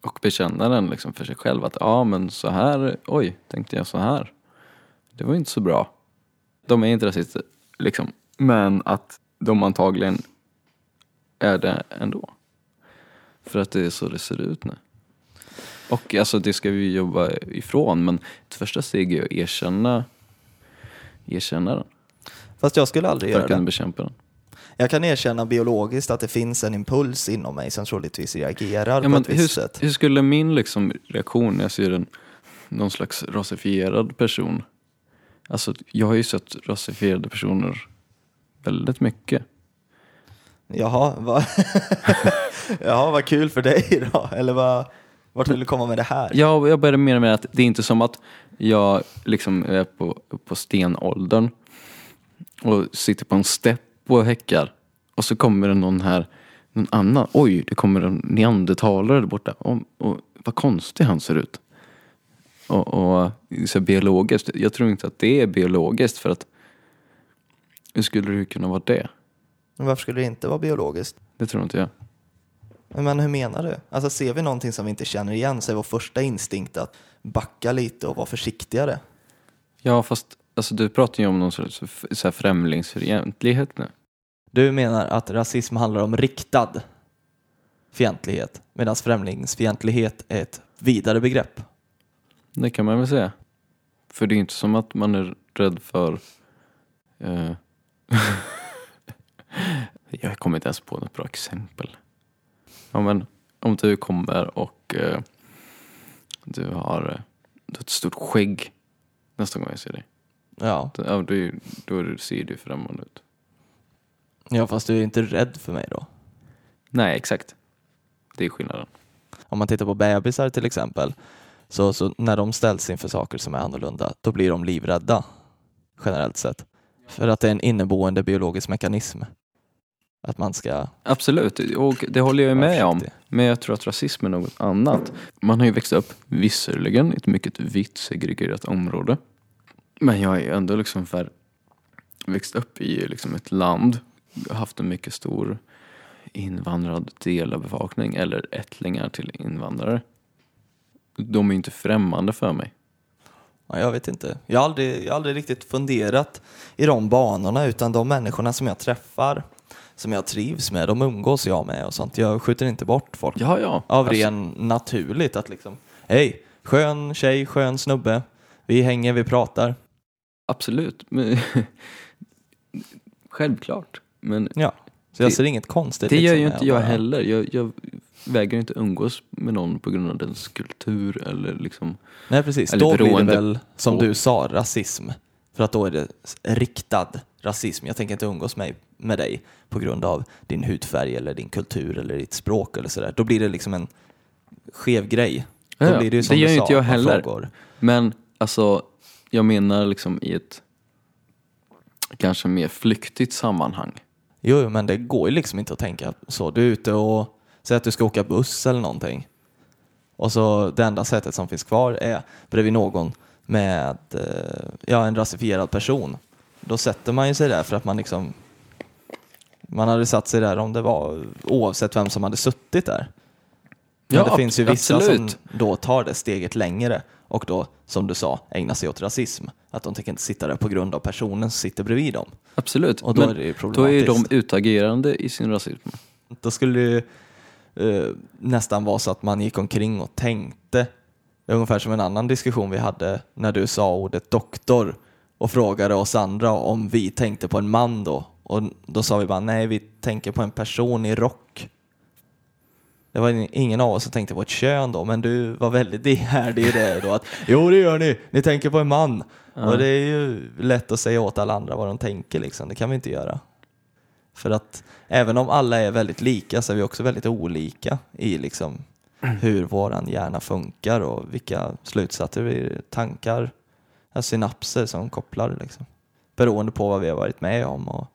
och bekänna den liksom för sig själv att ja men så här, oj, tänkte jag så här. Det var inte så bra. De är inte rasister liksom. Men att de antagligen är det ändå. För att det är så det ser ut nu. Och alltså det ska vi jobba ifrån men ett första steg är att erkänna, erkänna den. Fast jag skulle aldrig För göra det. bekämpa den. Jag kan erkänna biologiskt att det finns en impuls inom mig som troligtvis reagerar Ja, på ett visst hur, sätt. hur skulle min liksom reaktion när jag ser en, någon slags rasifierad person? Alltså jag har ju sett rasifierade personer väldigt mycket. Jaha, vad... Jaha, vad kul för dig då. Eller vad... vart vill du komma med det här? Jag, jag började mena med att det är inte som att jag liksom är på, på stenåldern och sitter på en stepp och häckar och så kommer det någon här, någon annan, oj det kommer en neandertalare där borta, och, och vad konstig han ser ut. Och, och så biologiskt, jag tror inte att det är biologiskt för att hur skulle det kunna vara det? Varför skulle det inte vara biologiskt? Det tror inte jag. Men hur menar du? Alltså ser vi någonting som vi inte känner igen så är vår första instinkt att backa lite och vara försiktigare. Ja fast alltså, du pratar ju om någon sorts f- så här främlingsfientlighet nu. Du menar att rasism handlar om riktad fientlighet medan främlingsfientlighet är ett vidare begrepp. Det kan man väl säga. För det är inte som att man är rädd för... Eh, jag kommer inte ens på något bra exempel. Ja, men om du kommer och eh, du har, eh, du har ett stort skägg nästa gång jag ser dig. Ja. Då, ja, då, då ser du främmande ut. ja, fast du är inte rädd för mig då. Nej, exakt. Det är skillnaden. Om man tittar på bebisar till exempel, så, så när de ställs inför saker som är annorlunda, då blir de livrädda generellt sett. För att det är en inneboende biologisk mekanism. Att man ska Absolut, och det håller jag med om. Men jag tror att rasism är något annat. Man har ju växt upp, visserligen, i ett mycket vitt segregerat område. Men jag har ju ändå liksom för, växt upp i liksom ett land, haft en mycket stor invandrad del av befolkning, eller ättlingar till invandrare. De är ju inte främmande för mig. Ja, jag vet inte. Jag har, aldrig, jag har aldrig riktigt funderat i de banorna utan de människorna som jag träffar, som jag trivs med, de umgås jag med och sånt. Jag skjuter inte bort folk. Ja, ja. Av Alltså, ren naturligt att liksom, hej, skön tjej, skön snubbe, vi hänger, vi pratar. Absolut. Men, självklart. Men Ja, så jag Det- ser inget konstigt. Det gör liksom ju inte jag bara- heller. Jag, jag vägrar inte umgås med någon på grund av dens kultur eller liksom... Nej, precis. Eller då blir det väl, som du sa, rasism. För att då är det riktad rasism. Jag tänker inte umgås med, med dig på grund av din hudfärg eller din kultur eller ditt språk eller sådär. Då blir det liksom en skev grej. Då Ja, blir det ju Det som gör du ju inte jag heller. frågar. Men alltså, jag menar liksom i ett kanske mer flyktigt sammanhang. Jo, jo, men det går ju liksom inte att tänka så. Du är ute och säger att du ska åka buss eller någonting. Och så det enda sättet som finns kvar är bredvid någon med eh, ja, en rasifierad person. Då sätter man ju sig där för att man liksom man hade satt sig där om det var oavsett vem som hade suttit där. Men Ja, det finns ju vissa absolut. som då tar det steget längre och då, som du sa, ägnar sig åt rasism. Att de tänker inte sitta där på grund av personen som sitter bredvid dem. Absolut. Och då Men är det då är de utagerande i sin rasism. Då skulle det ju, eh, nästan vara så att man gick omkring och tänkte, ungefär som en annan diskussion vi hade när du sa ordet doktor och frågade oss andra om vi tänkte på en man då. Och då sa vi bara nej, vi tänker på en person i rock. Det var ingen av oss som tänkte på ett kön då, men du var väldigt ihärdig i det då att jo det gör ni, ni tänker på en man. Och det är ju lätt att säga åt alla andra vad de tänker liksom, det kan vi inte göra. För att även om alla är väldigt lika så är vi också väldigt olika i liksom hur våran hjärna funkar och vilka slutsatser vi tankar, synapser som kopplar liksom. Beroende på vad vi har varit med om och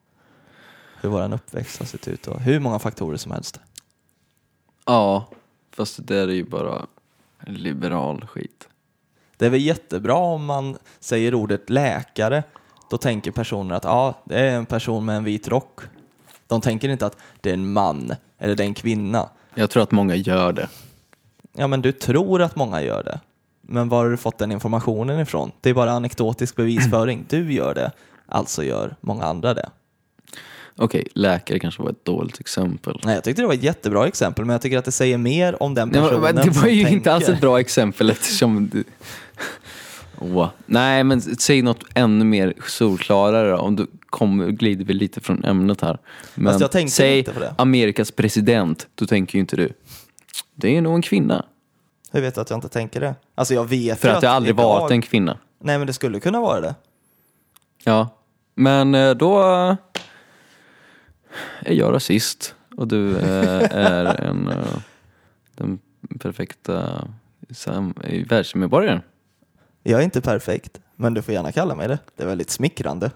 hur våran uppväxt har sett ut och hur många faktorer som helst. Ja, fast det där är ju bara liberal skit. Det är väl jättebra om man säger ordet läkare. Då tänker personer att ja, det är en person med en vit rock. De tänker inte att det är en man eller det är en kvinna. Jag tror att många gör det. Ja, men du tror att många gör det. Men var har du fått den informationen ifrån? Det är bara anekdotisk bevisföring. Du gör det, alltså gör många andra det. Okej, läkare kanske var ett dåligt exempel. Nej, jag tyckte det var ett jättebra exempel, men jag tycker att det säger mer om den Nej, personen men det var ju tänker. inte alls ett bra exempel eftersom... du- Åh. Nej, men säg något ännu mer solklarare om du kommer, glider vi lite från ämnet här. Men jag tänkte säg inte på det. Amerikas president, då tänker ju inte du. Det är nog en kvinna. Hur vet du att jag inte tänker det? Alltså jag vet För att det aldrig varit en kvinna. Nej, men det skulle kunna vara det. Ja, men eh, då är jag rasist och du eh, är en, eh, den perfekta sam- eh, världsmedborgaren. Jag är inte perfekt, men du får gärna kalla mig det. Det är väldigt smickrande.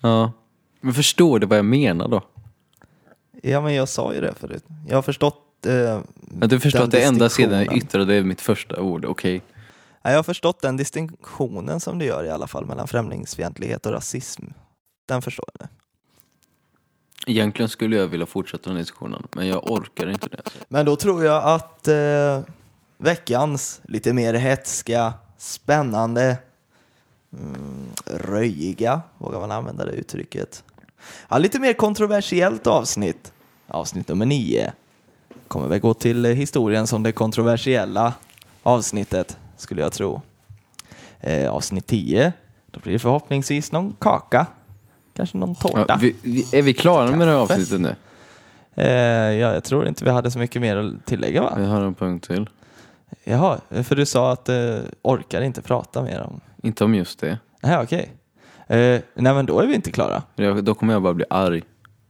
Ja, men förstår du vad jag menar då? Ja, men jag sa ju det förut. Jag har förstått eh, Att du förstår den att det enda sedan jag distinktionen. yttrade är mitt första ord, okej. Ja, Jag har förstått den distinktionen som du gör i alla fall mellan främlingsfientlighet och rasism. Den förstår jag. Egentligen skulle jag vilja fortsätta den diskussionen, men jag orkar inte det. Men då tror jag att eh, veckans lite mer hetska, spännande, mm, röjiga, vågar man använda det uttrycket? Ja, lite mer kontroversiellt avsnitt, avsnitt nummer nio, kommer väl gå till historien som det kontroversiella avsnittet, skulle jag tro. Eh, avsnitt 10, då blir det förhoppningsvis någon kaka, kanske någon tårta. Ja, vi, vi, är vi klara med det här avsnittet nu? Eh, ja, jag tror inte vi hade så mycket mer att tillägga va? Vi har en punkt till. Jaha, för du sa att du orkar inte prata mer om... Inte om just det. Nej, okej. Eh, nej, men då är vi inte klara. Jag- Då kommer jag bara bli arg.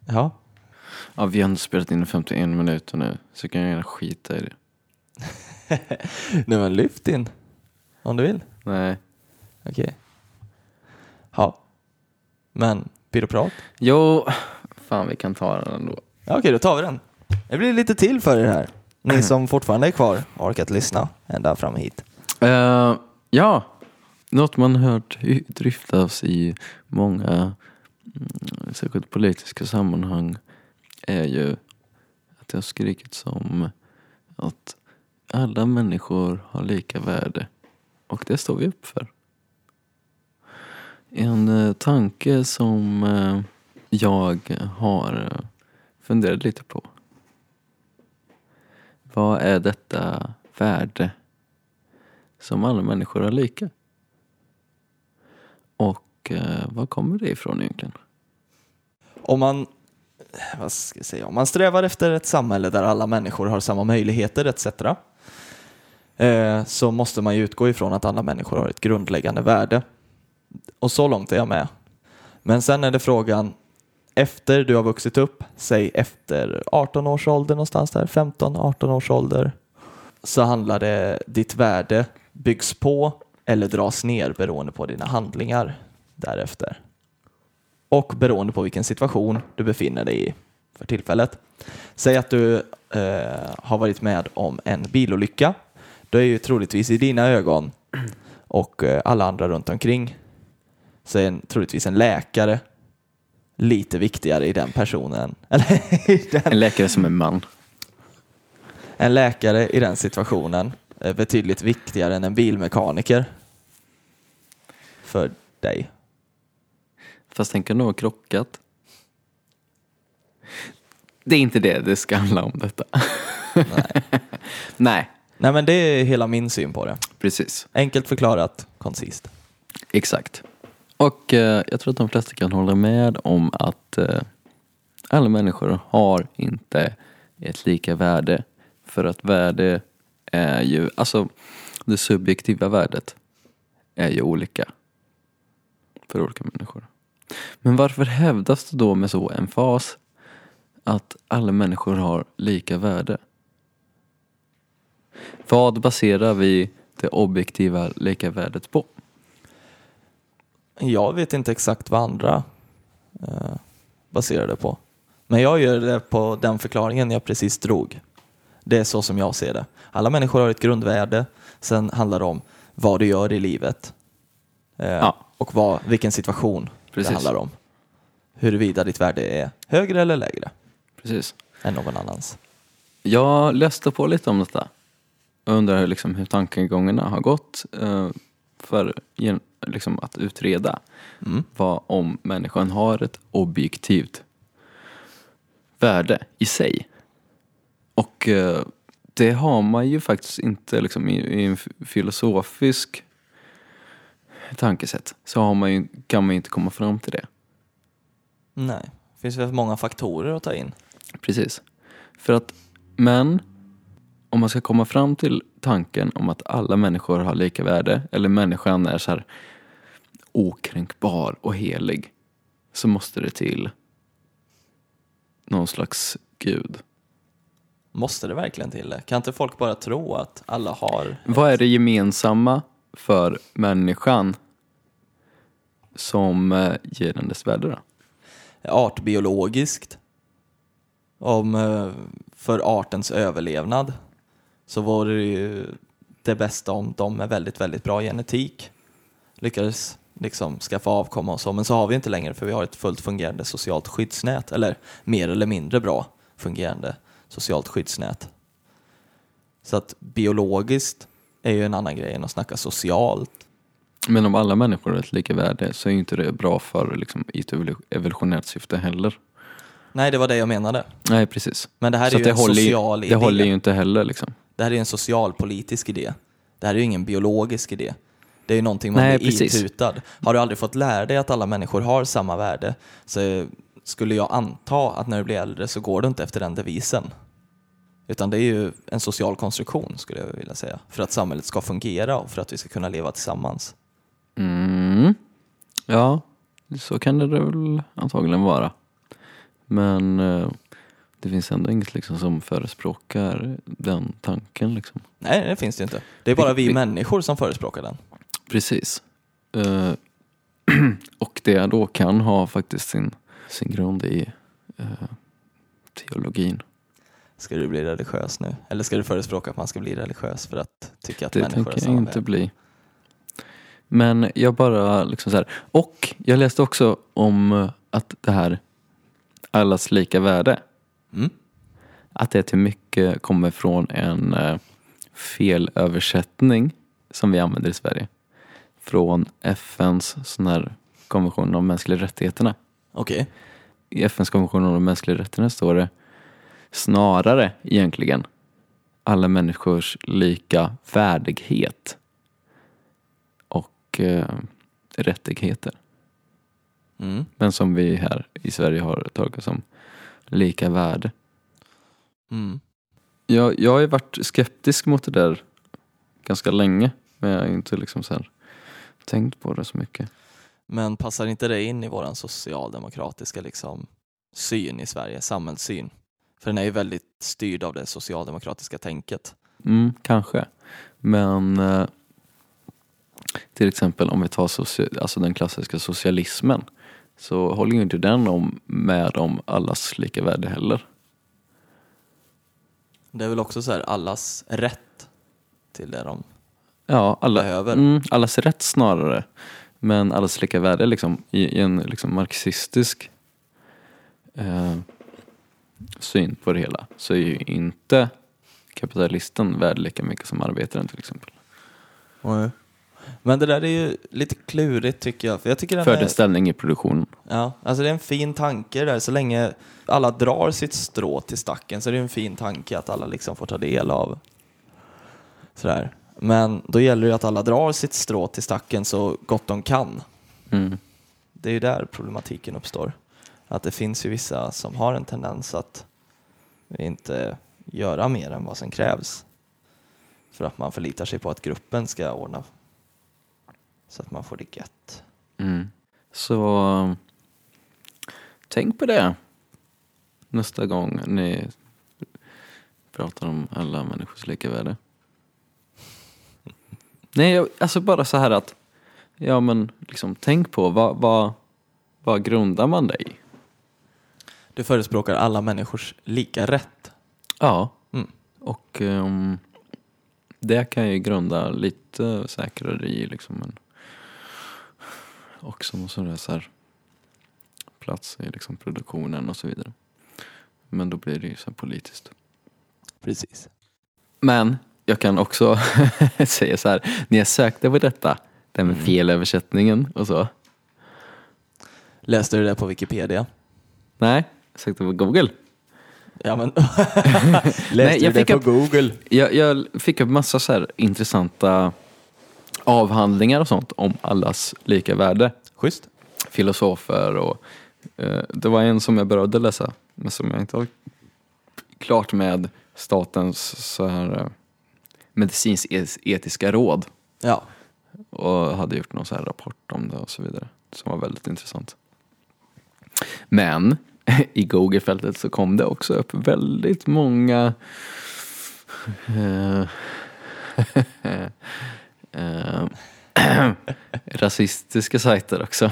Ja. Ja, vi har inte spelat in 51 minuter nu, så kan jag gärna skita i det. nej, men lyft in. Om du vill. Nej. Okej. Ja. Men, pyroprat? Jo, fan vi kan ta den ändå. Ja, okej, då tar vi den. Det blir lite till för er här. Ni som fortfarande är kvar och orkat lyssna ända fram hit. Eh, ja, något man hört dryftas i många, mm, särskilt politiska sammanhang, är ju att det har skrikits om att alla människor har lika värde. Och det står vi upp för. En eh, tanke som eh, jag har eh, funderat lite på. Vad är detta värde som alla människor har lika? Och var kommer det ifrån egentligen? Om man, vad ska jag säga, om man strävar efter ett samhälle där alla människor har samma möjligheter etc. Så måste man ju utgå ifrån att alla människor har ett grundläggande värde. Och så långt är jag med. Men sen är det frågan, efter du har vuxit upp, säg efter 18 års ålder någonstans där, 15-18 års ålder, så handlar det, ditt värde byggs på eller dras ner beroende på dina handlingar därefter och beroende på vilken situation du befinner dig i för tillfället. Säg att du eh, har varit med om en bilolycka. Då är ju troligtvis i dina ögon och eh, alla andra runt omkring så är en, troligtvis en läkare lite viktigare i den personen. Den, En läkare som är man. en läkare i den situationen är betydligt viktigare än en bilmekaniker för dig. Fast den kan nog ha krockat. Det är inte det det ska handla om detta. Nej. Nej, Nej men det är hela min syn på det. precis. Enkelt förklarat, koncist. Exakt. Och eh, jag tror att de flesta kan hålla med om att eh, alla människor har inte ett lika värde. För att värde är ju, alltså det subjektiva värdet är ju olika för olika människor. Men varför hävdas det då med så emfas att alla människor har lika värde? Vad baserar vi det objektiva lika värdet på? Jag vet inte exakt vad andra eh, baserar det på. Men jag gör det på den förklaringen jag precis drog. Det är så som jag ser det. Alla människor har ett grundvärde. Sen handlar det om vad du gör i livet. Eh, Ja. Och vad, vilken situation Precis. det handlar om. huruvida ditt värde är högre eller lägre Precis. än någon annans. Jag läste på lite om detta. Jag undrar hur, liksom, hur tankegångarna har gått eh, för liksom, att utreda Mm. vad om människan har ett objektivt värde i sig. Och eh, det har man ju faktiskt inte liksom, i, i en filosofisk tankesätt. Så har man ju, kan man ju inte komma fram till det. Nej, det finns väl många faktorer att ta in. Precis. För att, men om man ska komma fram till tanken om att alla människor har lika värde eller människan är så här okränkbar och helig så måste det till någon slags gud. Måste det verkligen till det? Kan inte folk bara tro att alla har... Vad är det gemensamma för människan som eh, ger den dess värde då? artbiologiskt om eh, för artens överlevnad så vore det ju det bästa om de med väldigt, väldigt bra genetik lyckades liksom skaffa avkomma och så, men så har vi inte längre för vi har ett fullt fungerande socialt skyddsnät, eller mer eller mindre bra fungerande socialt skyddsnät. Så att biologiskt är ju en annan grej än att snacka socialt. Men om alla människor har ett lika värde så är ju inte det bra för liksom, i ett evolu- evolutionärt syfte heller. Nej, det var det jag menade. Nej, precis. Men det här Så är ju det en håller, ju- social det idé. håller ju inte heller liksom. Det här är en socialpolitisk idé. Det här är ju ingen biologisk idé. Det är ju någonting man Nej, blir precis. itutad. Har du aldrig fått lära dig att alla människor har samma värde så skulle jag anta att när du blir äldre så går du inte efter den devisen. Utan det är ju en social konstruktion skulle jag vilja säga. För att samhället ska fungera och för att vi ska kunna leva tillsammans. Mm. Ja, så kan det väl antagligen vara. Men eh, det finns ändå inget liksom, som förespråkar den tanken. Liksom. Nej, det finns det inte. Det är bara Vi- vi människor som förespråkar den. Precis. Eh, och det då kan ha faktiskt sin, sin grund i eh, teologin. Ska du bli religiös nu? Eller ska du förespråka att man ska bli religiös för att tycka att Det människor är tänker jag samma inte bli. Men jag bara liksom så här. Och jag läste också om eh, att det här allas lika värde. Mm. Att det till mycket kommer från en eh, felöversättning som vi använder i Sverige. Från FNs sån här konvention om mänskliga rättigheterna. Okej. I FNs konvention om de mänskliga rättigheterna står det snarare egentligen alla människors lika värdighet och eh, rättigheter. Mm. Men som vi här i Sverige har tagit som lika värde. Mm. Jag, jag har ju varit skeptisk mot det där ganska länge. Men jag har inte liksom så här tänkt på det så mycket. Men passar inte det in i våran socialdemokratiska liksom, syn i Sverige, samhällssyn? För den är ju väldigt styrd av det socialdemokratiska tänket. Mm, kanske. Men eh, till exempel om vi tar soci- alltså den klassiska socialismen så håller ju inte den om med om allas lika värde heller. Det är väl också så här allas rätt till det de... Ja, alla, Behöver. mm, allas rätt snarare. Men allas lika värde liksom, i, i en liksom marxistisk eh, syn på det hela så är ju inte kapitalisten värd lika mycket som arbetaren till exempel. Men det där är ju lite klurigt tycker jag. För jag tycker den För är, i produktionen. ja, alltså det är en fin tanke där. Så länge alla drar sitt strå till stacken så är det en fin tanke att alla liksom får ta del av sådär. Men då gäller det att alla drar sitt strå till stacken så gott de kan. Mm. Det är ju där problematiken uppstår. Att det finns ju vissa som har en tendens att inte göra mer än vad som krävs. För att man förlitar sig på att gruppen ska ordna så att man får det gött. Mm. Så tänk på det nästa gång ni pratar om alla människors lika värde. Nej, jag- alltså bara så här att ja men liksom tänk på vad, vad, vad grundar man i? Du förespråkar alla människors lika rätt. Ja, Mm. och ehm, det kan ju grunda lite säkrare i liksom. Men också så här plats i liksom produktionen och så vidare. Men då blir det ju så politiskt. Precis. Men jag kan också säga så här, när jag sökte på detta, det här med Mm. felöversättningen och så. Läste du det på Wikipedia? Nej, jag sökte på Google. Ja men Nej, läste jag du det upp- på Google? Jag, jag fick upp massa så här intressanta avhandlingar och sånt om allas lika värde. Schysst. Filosofer och eh, det var en som jag började läsa men som jag inte har klart med statens så här eh, medicinsk-etiska råd Ja. och hade gjort någon så här rapport om det och så vidare som var väldigt intressant. Men i Google-fältet så kom det också upp väldigt många eh, rasistiska sajter också.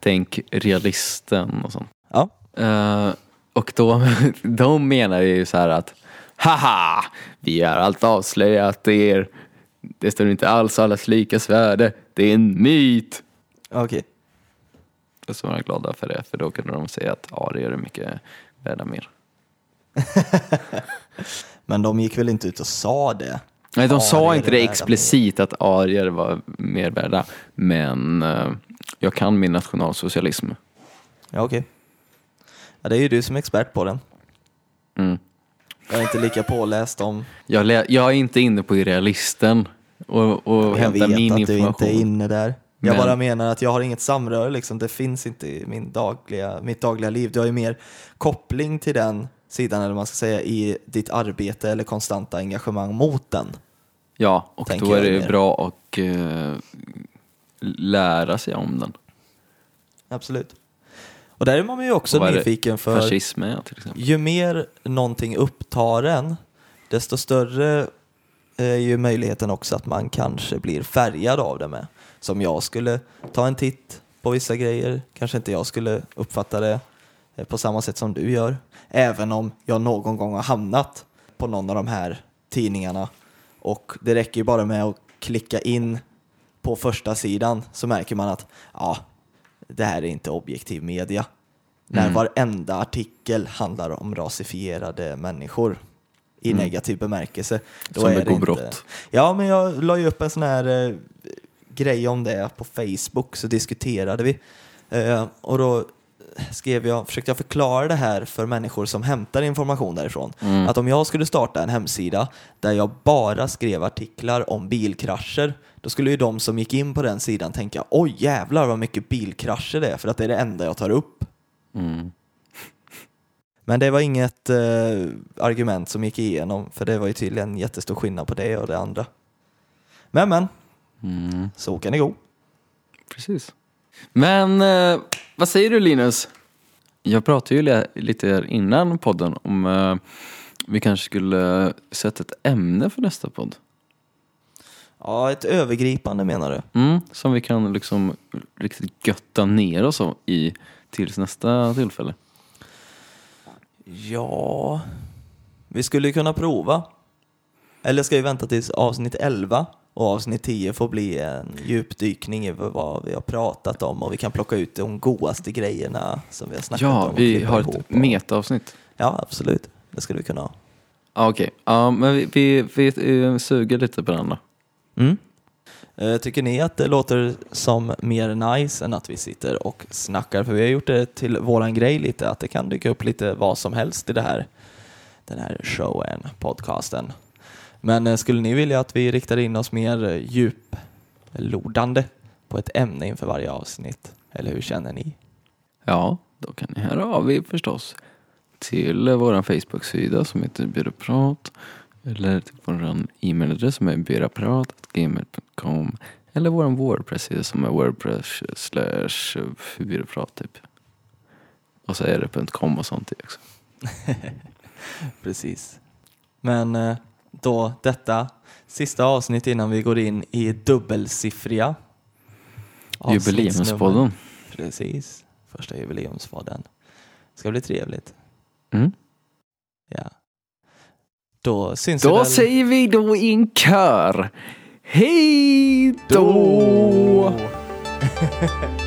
Tänk realisten och sånt. Ja. Eh, och då, de menar ju så här att Haha! Vi har allt avslöjat er. Det står inte alls allas likas värde. Det är en myt. Okej. Och så var de glada för det, för då kunde de säga att arier är mycket värda mer. Men de gick väl inte ut och sa det? Nej, de sa inte det explicit att arier var mer värda. Men eh, jag kan min nationalsocialism. Ja okej. Ja, det är ju du som är expert på den. Mm. Jag är inte lika påläst om... Jag, lä- jag är inte inne på realisten och, och jag hämtar vet min att du information. inte är inne där. Jag Men- bara menar att jag har inget samröre liksom. Det finns inte i min dagliga, mitt dagliga liv. Du har ju mer koppling till den sidan, eller man ska säga, i ditt arbete eller konstanta engagemang mot den. Ja, och tänker då är det bra att eh, lära sig om den. Absolut. Och där är man ju också nyfiken för Fascism är till exempel. ju mer någonting upptar en, desto större är ju möjligheten också att man kanske blir färgad av det med. Som jag skulle ta en titt på vissa grejer, kanske inte jag skulle uppfatta det eh, på samma sätt som du gör. Även om jag någon gång har hamnat på någon av de här tidningarna och det räcker ju bara med att klicka in på första sidan så märker man att ja, det här är inte objektiv media. När Mm. varenda artikel handlar om rasifierade människor i Mm. negativ bemärkelse. Då Som är begår inte... brott. Ja, men jag la ju upp en sån här eh, grej om det på Facebook, så diskuterade vi. Eh, och då skrev jag, försökte jag förklara det här för människor som hämtar information därifrån. Mm. Att om jag skulle starta en hemsida där jag bara skrev artiklar om bilkrascher, då skulle ju de som gick in på den sidan tänka oj jävlar vad mycket bilkrascher det är, för att det är det enda jag tar upp. Mm. Men det var inget eh, argument som gick igenom, för det var ju tydligen jättestor skillnad på det och det andra. Men men, Mm. så kan det gå. Precis. Men eh, vad säger du Linus? Jag pratade ju li- lite här innan podden om eh, vi kanske skulle sätta ett ämne för nästa podd. Ja, ett övergripande menar du? Mm, som vi kan liksom riktigt götta ner oss i tills nästa tillfälle. Ja, vi skulle kunna prova. Eller ska vi vänta tills avsnitt 11 och avsnitt 10 får bli en djupdykning i vad vi har pratat om och vi kan plocka ut de godaste grejerna som vi har snackat om. Ja, vi har ett metaavsnitt. Ja, absolut. Det skulle vi kunna ha. Ja, Okej, ja, men vi, vi, vi suger lite på den då. Mm. Eh, Tycker ni att det låter som mer nice än att vi sitter och snackar? För vi har gjort det till våran grej lite, att det kan dyka upp lite vad som helst i det här, den här showen, podcasten. Men eh, skulle ni vilja att vi riktar in oss mer eh, djuplodande på ett ämne inför varje avsnitt? Eller hur känner ni? Ja, då kan ni höra av er förstås till eh, vår Facebook-sida som heter Byråprat eller till vår e-mailadress som är byråprat.gmail.com eller vår Wordpress-sida som är wordpress slash byråprat typ. Och så är det .com och sånt också. Precis. Men då detta sista avsnitt innan vi går in i dubbelsiffriga. Jubileumspodden. Precis, första jubileumspodden. Ska bli trevligt. Mm. Ja. Då syns vi Då väl... säger vi då i en kör. Hej då!